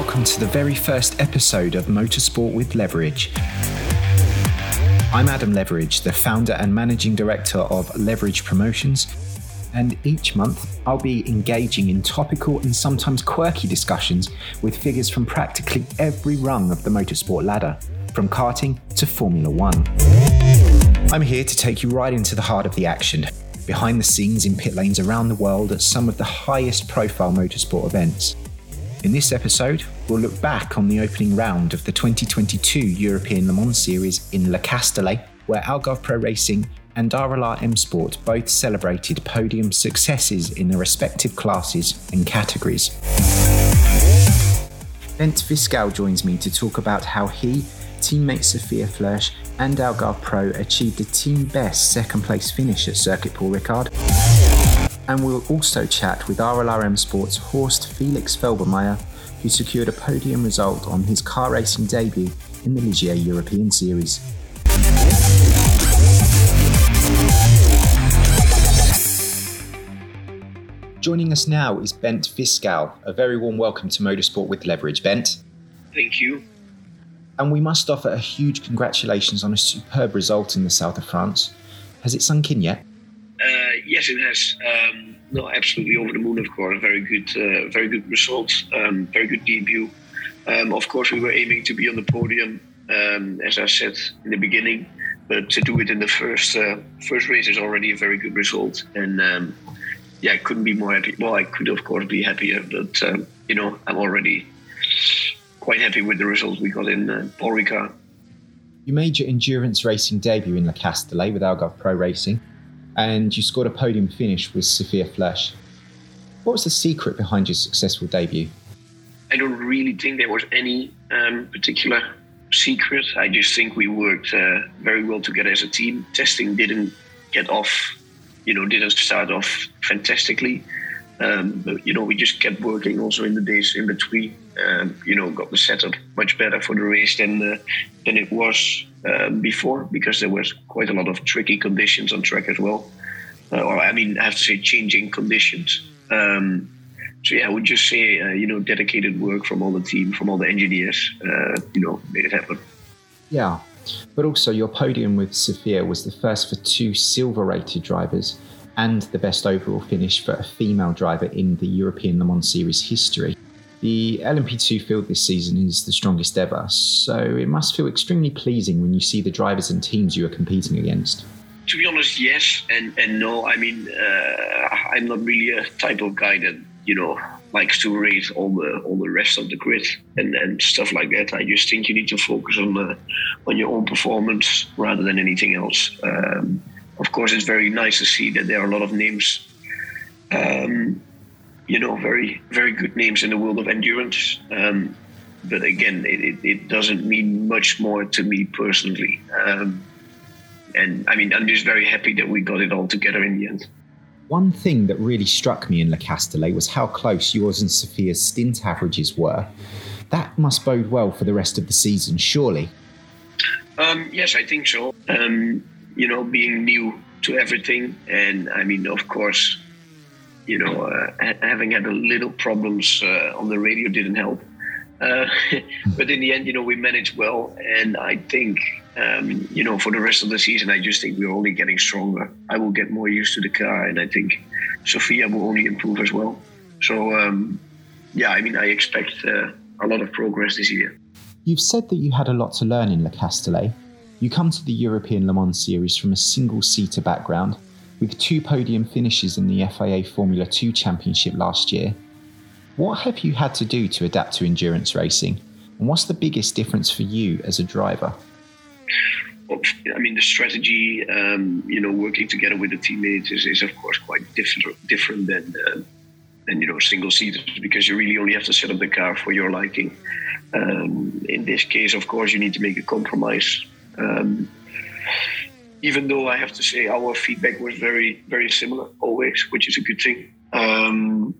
welcome to the very first episode of Motorsport with Leverage. I'm Adam Leverage, the founder and managing director of Leverage Promotions, and each month I'll be engaging in topical and sometimes quirky discussions with figures from practically every rung of the motorsport ladder, from karting to Formula One. I'm here to take you right into the heart of the action, behind the scenes in pit lanes around the world at some of the highest profile motorsport events. In this episode, we'll look back on the opening round of the 2022 European Le Mans Series in Le Castellet, where Algarve Pro Racing and RLR MSport both celebrated podium successes in their respective classes and categories. Bent Viscaal joins me to talk about how he, teammate Sophia Flörsch, and Algarve Pro achieved a team best second place finish at Circuit Paul Ricard and we'll also chat with RLR MSport's Horst Felix Felbermayr, who secured a podium result on his car racing debut in the Ligier European Series. Joining us now is Bent Viscaal. A very warm welcome to Motorsport with Leverage, Bent. Thank you. And we must offer a huge congratulations on a superb result in the south of France. Has it sunk in yet? Yes, it has. Um, no, absolutely over the moon. Of course, very good, uh, very good results. Um, very good debut. Um, of course, we were aiming to be on the podium, um, as I said in the beginning. But to do it in the first uh, first race is already a very good result. And um, yeah, I couldn't be more happy. Well, I could of course be happier, but um, you know, I'm already quite happy with the results we got in uh, Ricard. You made your endurance racing debut in Le Castellet with Algarve Pro Racing and you scored a podium finish with Sophia Flörsch. What was the secret behind your successful debut? I don't really think there was any um, particular secret. I just think we worked uh, very well together as a team. Testing didn't get off, you know, didn't start off fantastically. Um, but, you know, we just kept working also in the days in between. Um, you know, got the setup much better for the race than uh, than it was uh, before because there was quite a lot of tricky conditions on track as well. Uh, or I mean, I have to say, changing conditions. Um, so yeah, I would just say, uh, you know, dedicated work from all the team, from all the engineers, uh, you know, made it happen. Yeah, but also your podium with Sophia was the first for two silver-rated drivers and the best overall finish for a female driver in the European Le Mans Series history. The LMP2 field this season is the strongest ever, so it must feel extremely pleasing when you see the drivers and teams you are competing against. To be honest, yes and, and no. I mean, uh, I'm not really a type of guy that you know likes to race all the all the rest of the grid and, and stuff like that. I just think you need to focus on the, on your own performance rather than anything else. Um, of course, it's very nice to see that there are a lot of names um, you know, very very good names in the world of endurance. Um, but again, it, it, doesn't mean much more to me personally. Um, and I mean, I'm just very happy that we got it all together in the end. One thing that really struck me in Le Castellet was how close yours and Sophia's stint averages were. That must bode well for the rest of the season, surely. Um, yes, I think so. Um, you know, being new to everything, and I mean, of course, you know, uh, having had a little problems uh, on the radio didn't help. Uh, but in the end, you know, we managed well, and I think, um, you know, for the rest of the season, I just think we're only getting stronger. I will get more used to the car, and I think Sophia will only improve as well. So, um, yeah, I mean, I expect uh, a lot of progress this year. You've said that you had a lot to learn in Le Castellet. You come to the European Le Mans series from a single seater background with two podium finishes in the FIA Formula 2 Championship last year. What have you had to do to adapt to endurance racing? And what's the biggest difference for you as a driver? I mean, the strategy, um, you know, working together with the teammates is, is of course, quite different, different than, uh, than, you know, single seaters because you really only have to set up the car for your liking. Um, in this case, of course, you need to make a compromise. Um, even though I have to say our feedback was very, very similar always, which is a good thing. Um,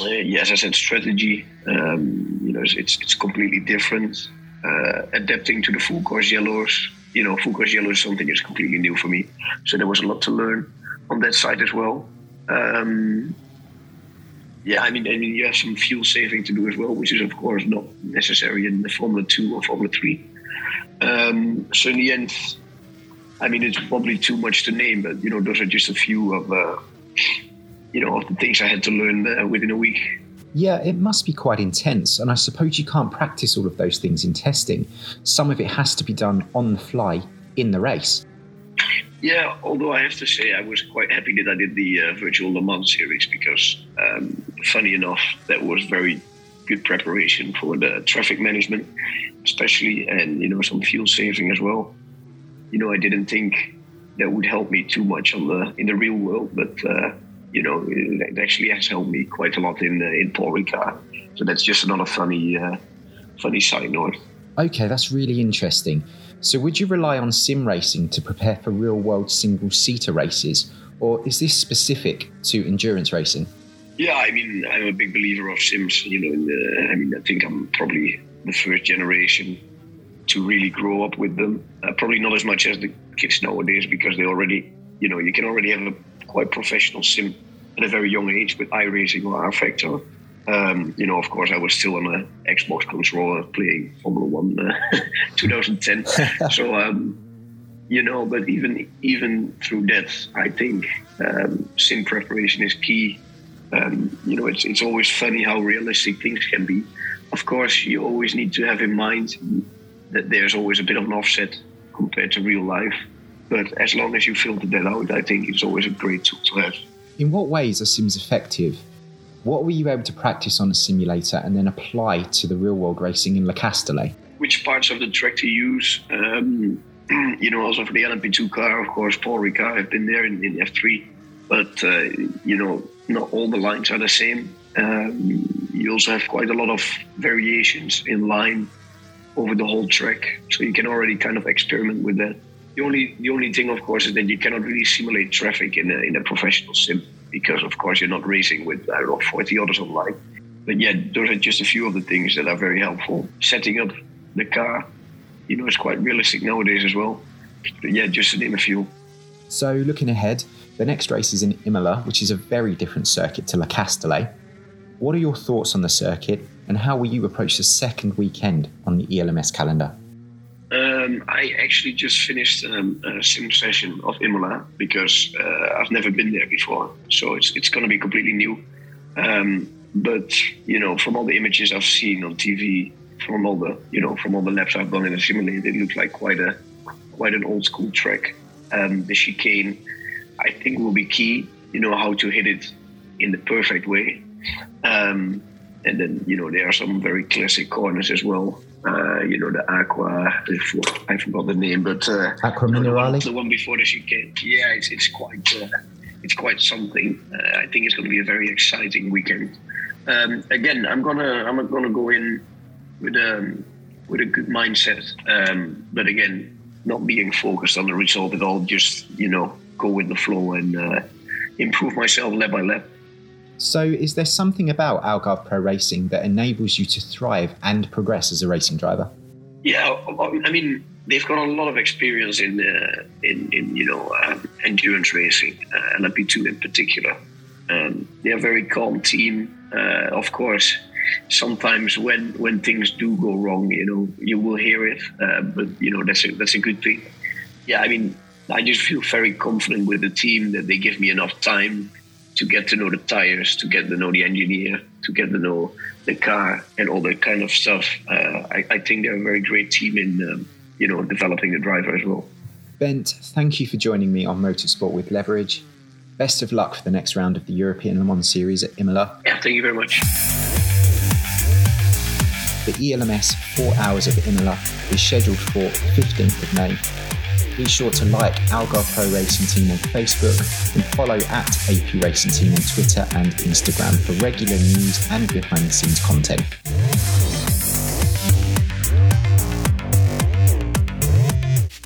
uh, yes, I said strategy. Um, you know, it's, it's completely different. Uh, adapting to the full course yellows. You know, full course yellow is something that's completely new for me. So there was a lot to learn on that side as well. Um, yeah, I mean, I mean, you have some fuel saving to do as well, which is of course not necessary in the Formula Two or Formula Three. Um, so in the end, I mean, it's probably too much to name, but you know, those are just a few of uh, you know of the things I had to learn uh, within a week. Yeah, it must be quite intense, and I suppose you can't practice all of those things in testing. Some of it has to be done on the fly in the race. Yeah, although I have to say I was quite happy that I did the uh, virtual Le Mans series because, um, funny enough, that was very good preparation for the traffic management, especially, and you know some fuel saving as well. You know, I didn't think that would help me too much on the in the real world, but uh, you know, it actually has helped me quite a lot in uh, in Paul Ricard. So that's just another funny uh, funny side note. Okay, that's really interesting. So, would you rely on sim racing to prepare for real world single seater races, or is this specific to endurance racing? Yeah, I mean, I'm a big believer of sims. You know, the, I mean, I think I'm probably the first generation to really grow up with them. Uh, probably not as much as the kids nowadays because they already, you know, you can already have a quite professional sim at a very young age with iRacing or rFactor. Um, you know, of course, I was still on an Xbox controller playing Formula One uh, 2010. so, um, you know, but even even through that, I think um, sim preparation is key. Um, you know, it's it's always funny how realistic things can be. Of course, you always need to have in mind that there's always a bit of an offset compared to real life. But as long as you filter that out, I think it's always a great tool to have. In what ways are sims effective what were you able to practice on a simulator and then apply to the real world racing in Le Castellet? Which parts of the track to use? Um, you know, also for the LMP2 car, of course, Paul Ricard have been there in, in F3, but uh, you know, not all the lines are the same. Um, you also have quite a lot of variations in line over the whole track, so you can already kind of experiment with that. The only the only thing, of course, is that you cannot really simulate traffic in a, in a professional sim because of course you're not racing with I don't know 40 others online. But yeah, those are just a few of the things that are very helpful. Setting up the car, you know, it's quite realistic nowadays as well. But yeah, just to name a few. So looking ahead, the next race is in Imola, which is a very different circuit to Le Castellet. What are your thoughts on the circuit, and how will you approach the second weekend on the ELMS calendar? Um, I actually just finished um, a sim session of Imola because uh, I've never been there before, so it's it's going to be completely new. Um, but you know, from all the images I've seen on TV, from all the you know from all the laps I've done in the simulator, it looks like quite a quite an old school track. Um, the chicane, I think, will be key. You know how to hit it in the perfect way. Um, and then you know there are some very classic corners as well. Uh, you know the Aqua, I forgot the name, but uh, Aqua Minerale, the one before the chicane. Yeah, it's it's quite uh, it's quite something. Uh, I think it's going to be a very exciting weekend. Um, again, I'm gonna I'm gonna go in with a um, with a good mindset, um, but again, not being focused on the result at all. Just you know go with the flow and uh, improve myself lap by lap. So, is there something about Algarve Pro Racing that enables you to thrive and progress as a racing driver? Yeah, I mean, they've got a lot of experience in uh, in, in you know um, endurance racing, uh, LMP2 in particular. Um, they're a very calm team. Uh, of course, sometimes when when things do go wrong, you know, you will hear it, uh, but you know that's a that's a good thing. Yeah, I mean, I just feel very confident with the team that they give me enough time to get to know the tires, to get to know the engineer, to get to know the car, and all that kind of stuff. Uh, I, I, think they're a very great team in, um, you know, developing the driver as well. Bent, thank you for joining me on Motorsport with Leverage. Best of luck for the next round of the European Le Mans Series at Imola. Yeah, thank you very much. The ELMS 4 Hours of Imola is scheduled for 15th of May be sure to like Algarve Pro Racing Team on Facebook and follow at AP Racing Team on Twitter and Instagram for regular news and behind the scenes content.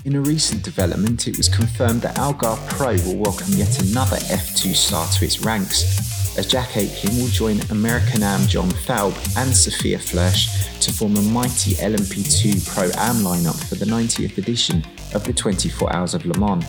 In a recent development, it was confirmed that Algarve Pro will welcome yet another F2 star to its ranks, as Jack Aitken will join American Am John Falb and Sophia Flörsch to form a mighty LMP2 Pro Am lineup for the 90th edition of the 24 Hours of Le Mans.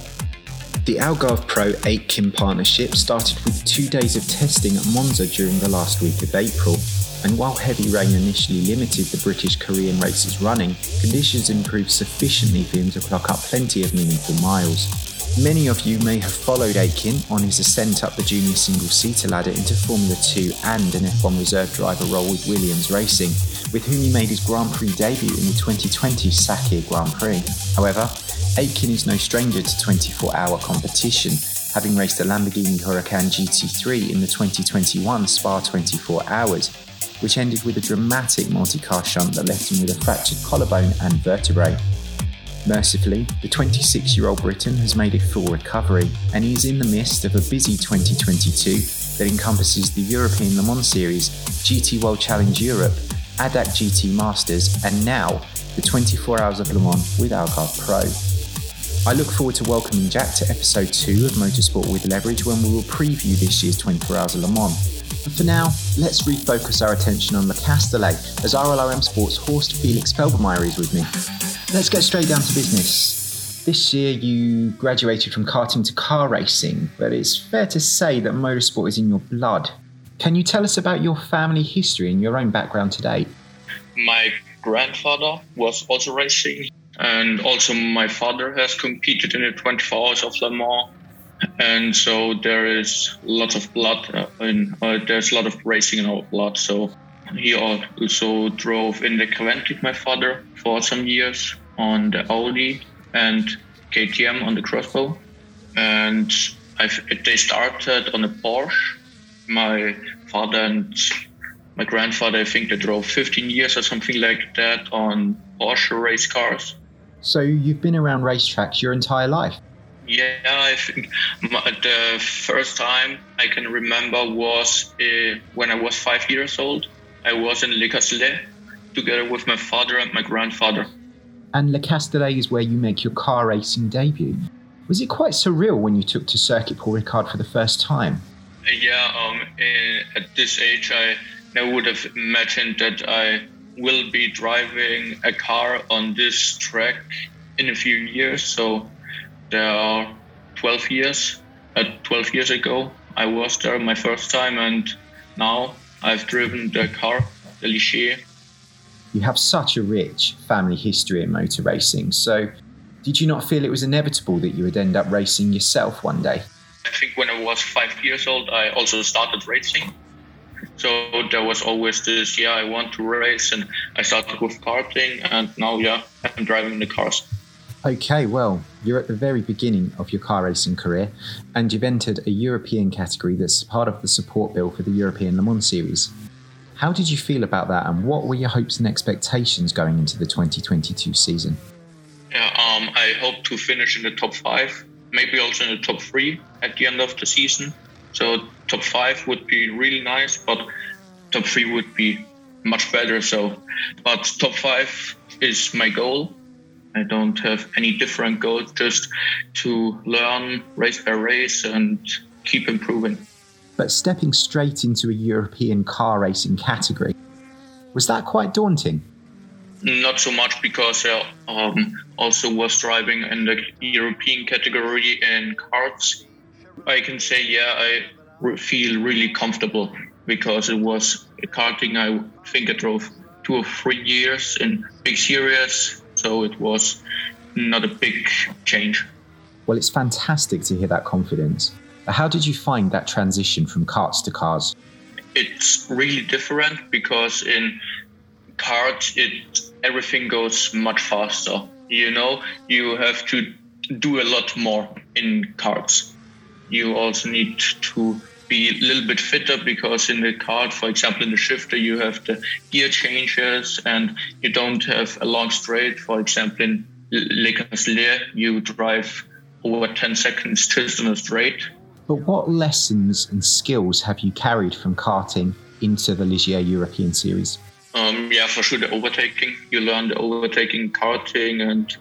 The Algarve Pro Aitken partnership started with two days of testing at Monza during the last week of April, and while heavy rain initially limited the British Korean races running, conditions improved sufficiently for him to clock up plenty of meaningful miles. Many of you may have followed Aitken on his ascent up the junior single seater ladder into Formula 2 and an F1 reserve driver role with Williams Racing, with whom he made his Grand Prix debut in the 2020 Sakhir Grand Prix. However, Aitken is no stranger to 24 hour competition, having raced a Lamborghini Huracan GT3 in the 2021 Spa 24 Hours, which ended with a dramatic multi car shunt that left him with a fractured collarbone and vertebrae. Mercifully, the 26 year old Briton has made a full recovery, and he is in the midst of a busy 2022 that encompasses the European Le Mans Series, GT World Challenge Europe, ADAC GT Masters, and now the 24 Hours of Le Mans with Algarve Pro. I look forward to welcoming Jack to episode 2 of Motorsport with Leverage when we will preview this year's 24 Hours of Le Mans. But for now, let's refocus our attention on Le Castellet as RLR MSport's Horst Felix Felbermayr is with me. Let's get straight down to business. This year you graduated from karting to car racing, but it's fair to say that motorsport is in your blood. Can you tell us about your family history and your own background today? My grandfather was also racing, and also my father has competed in the 24 Hours of Le Mans and so there is lots of blood uh, in uh, there's a lot of racing in our blood so he also drove in the Cavent with my father for some years on the Audi and KTM on the X-Bow. And I've, they started on a Porsche. My father and my grandfather I think they drove 15 years or something like that on Porsche race cars. So you've been around racetracks your entire life? Yeah, I think the first time I can remember was uh, when I was five years old. I was in Le Castellet together with my father and my grandfather. And Le Castellet is where you make your car racing debut. Was it quite surreal when you took to Circuit Paul Ricard for the first time? Yeah, um, in, at this age, I never would have imagined that I will be driving a car on this track in a few years. So there are 12 years. Uh, 12 years ago, I was there my first time, and now I've driven the car, the Ligier. You have such a rich family history in motor racing. So, did you not feel it was inevitable that you would end up racing yourself one day? I think when I was five years old, I also started racing. So there was always this, yeah, I want to race, and I started with karting, and now, yeah, I'm driving the cars. Okay, well, you're at the very beginning of your car racing career, and you've entered a European category that's part of the support bill for the European Le Mans Series. How did you feel about that, and what were your hopes and expectations going into the 2022 season? Yeah, um, I hope to finish in the top five, maybe also in the top three at the end of the season. So top five would be really nice, but top three would be much better. So, but top five is my goal I don't have any different goals, just to learn race by race and keep improving. But stepping straight into a European car racing category, was that quite daunting? Not so much because I um, also was driving in the European category in karts. I can say, yeah, I feel really comfortable because it was karting. I think I drove two or three years in big series so it was not a big change. Well, it's fantastic to hear that confidence. How did you find that transition from karts to cars? It's really different because in karts, it everything goes much faster. You know, you have to do a lot more in karts. You also need to be a little bit fitter because in the kart, for example, in the shifter, you have the gear changes and you don't have a long straight. For example, in Le Castellet, you drive over 10 seconds just on a straight. But what lessons and skills have you carried from karting into the Ligier European Series? Um, yeah, for sure, the overtaking. You learn the overtaking karting and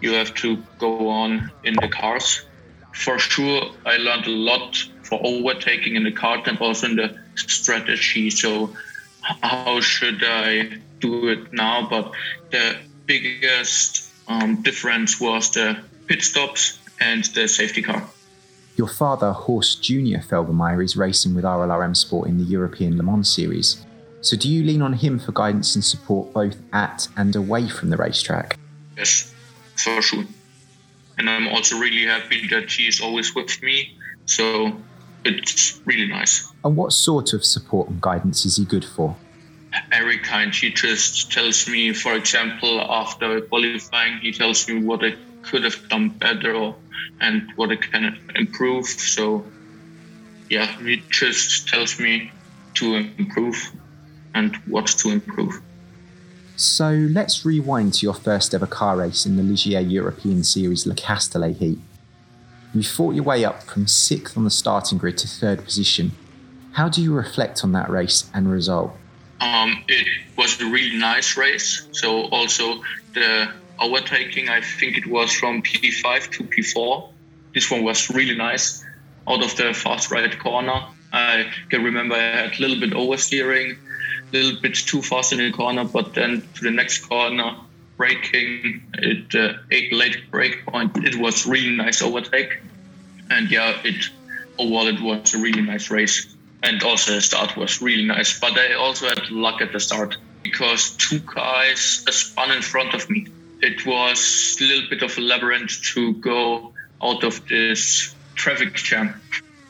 you have to go on in the cars. For sure, I learned a lot for overtaking in the kart and also in the strategy. So how should I do it now? But the biggest um, difference was the pit stops and the safety car. Your father, Horst Junior Felbermayr, is racing with RLR MSport in the European Le Mans Series. So, do you lean on him for guidance and support both at and away from the racetrack? Yes, for sure. And I'm also really happy that he is always with me. So, it's really nice. And what sort of support and guidance is he good for? Every kind. He just tells me, for example, after qualifying, he tells me what I could have done better or, and what I can improve. So, yeah, he just tells me to improve and what to improve. So let's rewind to your first ever car race in the Ligier European Series Le Castellet Heat. You fought your way up from sixth on the starting grid to third position. How do you reflect on that race and result? Um, it was a really nice race. So also the overtaking, I think it was from P5 to P4. This one was really nice. Out of the fast right corner, I can remember I had a little bit oversteering, a little bit too fast in the corner, but then to the next corner, braking, it uh, eight late break point, it was really nice overtake, and yeah, it overall it was a really nice race, and also the start was really nice. But I also had luck at the start because two guys spun in front of me. It was a little bit of a labyrinth to go out of this traffic jam.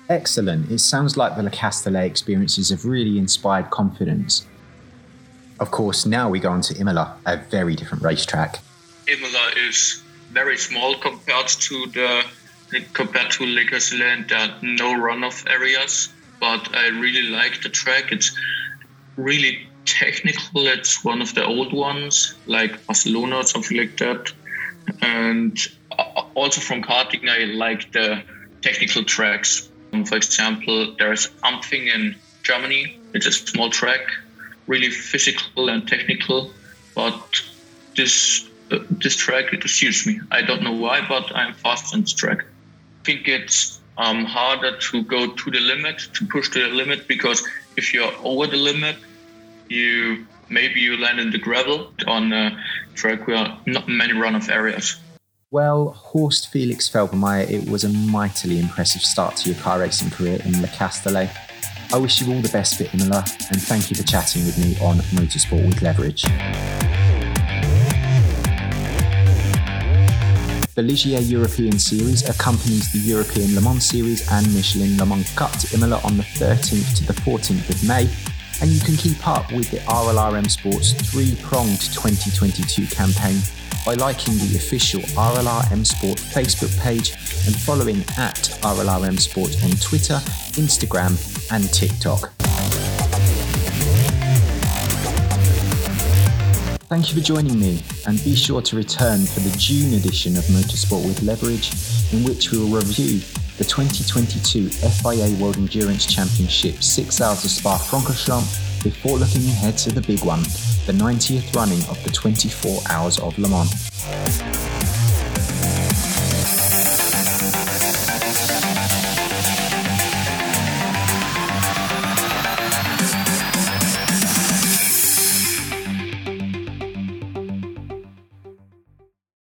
Excellent. It sounds like the Le Castellet experiences have really inspired confidence. Of course, now we go on to Imola, a very different racetrack. Imola is very small compared to the compared to Le Castellet. There are no runoff areas, but I really like the track. It's really technical. It's one of the old ones, like Barcelona or something like that. And also from karting, I like the technical tracks. For example, there's Ampfing in Germany. It's a small track, really physical and technical. But this uh, this track it suits me. I don't know why, but I'm fast on this track. I think it's um, harder to go to the limit, to push to the limit, because if you're over the limit, you maybe you land in the gravel on a track where not many runoff areas. Well, Horst Felix Felbermayr, it was a mightily impressive start to your car racing career in Le Castellet. I wish you all the best for Imola and thank you for chatting with me on Motorsport with Leverage. The Ligier European Series accompanies the European Le Mans Series and Michelin Le Mans Cup to Imola on the 13th to the 14th of May, and you can keep up with the RLR MSport's three pronged 2022 campaign by liking the official RLR MSport Facebook page and following at RLR MSport on Twitter, Instagram, and TikTok. Thank you for joining me, and be sure to return for the June edition of Motorsport with Leverage, in which we will review the 2022 FIA World Endurance Championship 6 Hours of Spa-Francorchamps before looking ahead to the big one, the 90th running of the 24 Hours of Le Mans.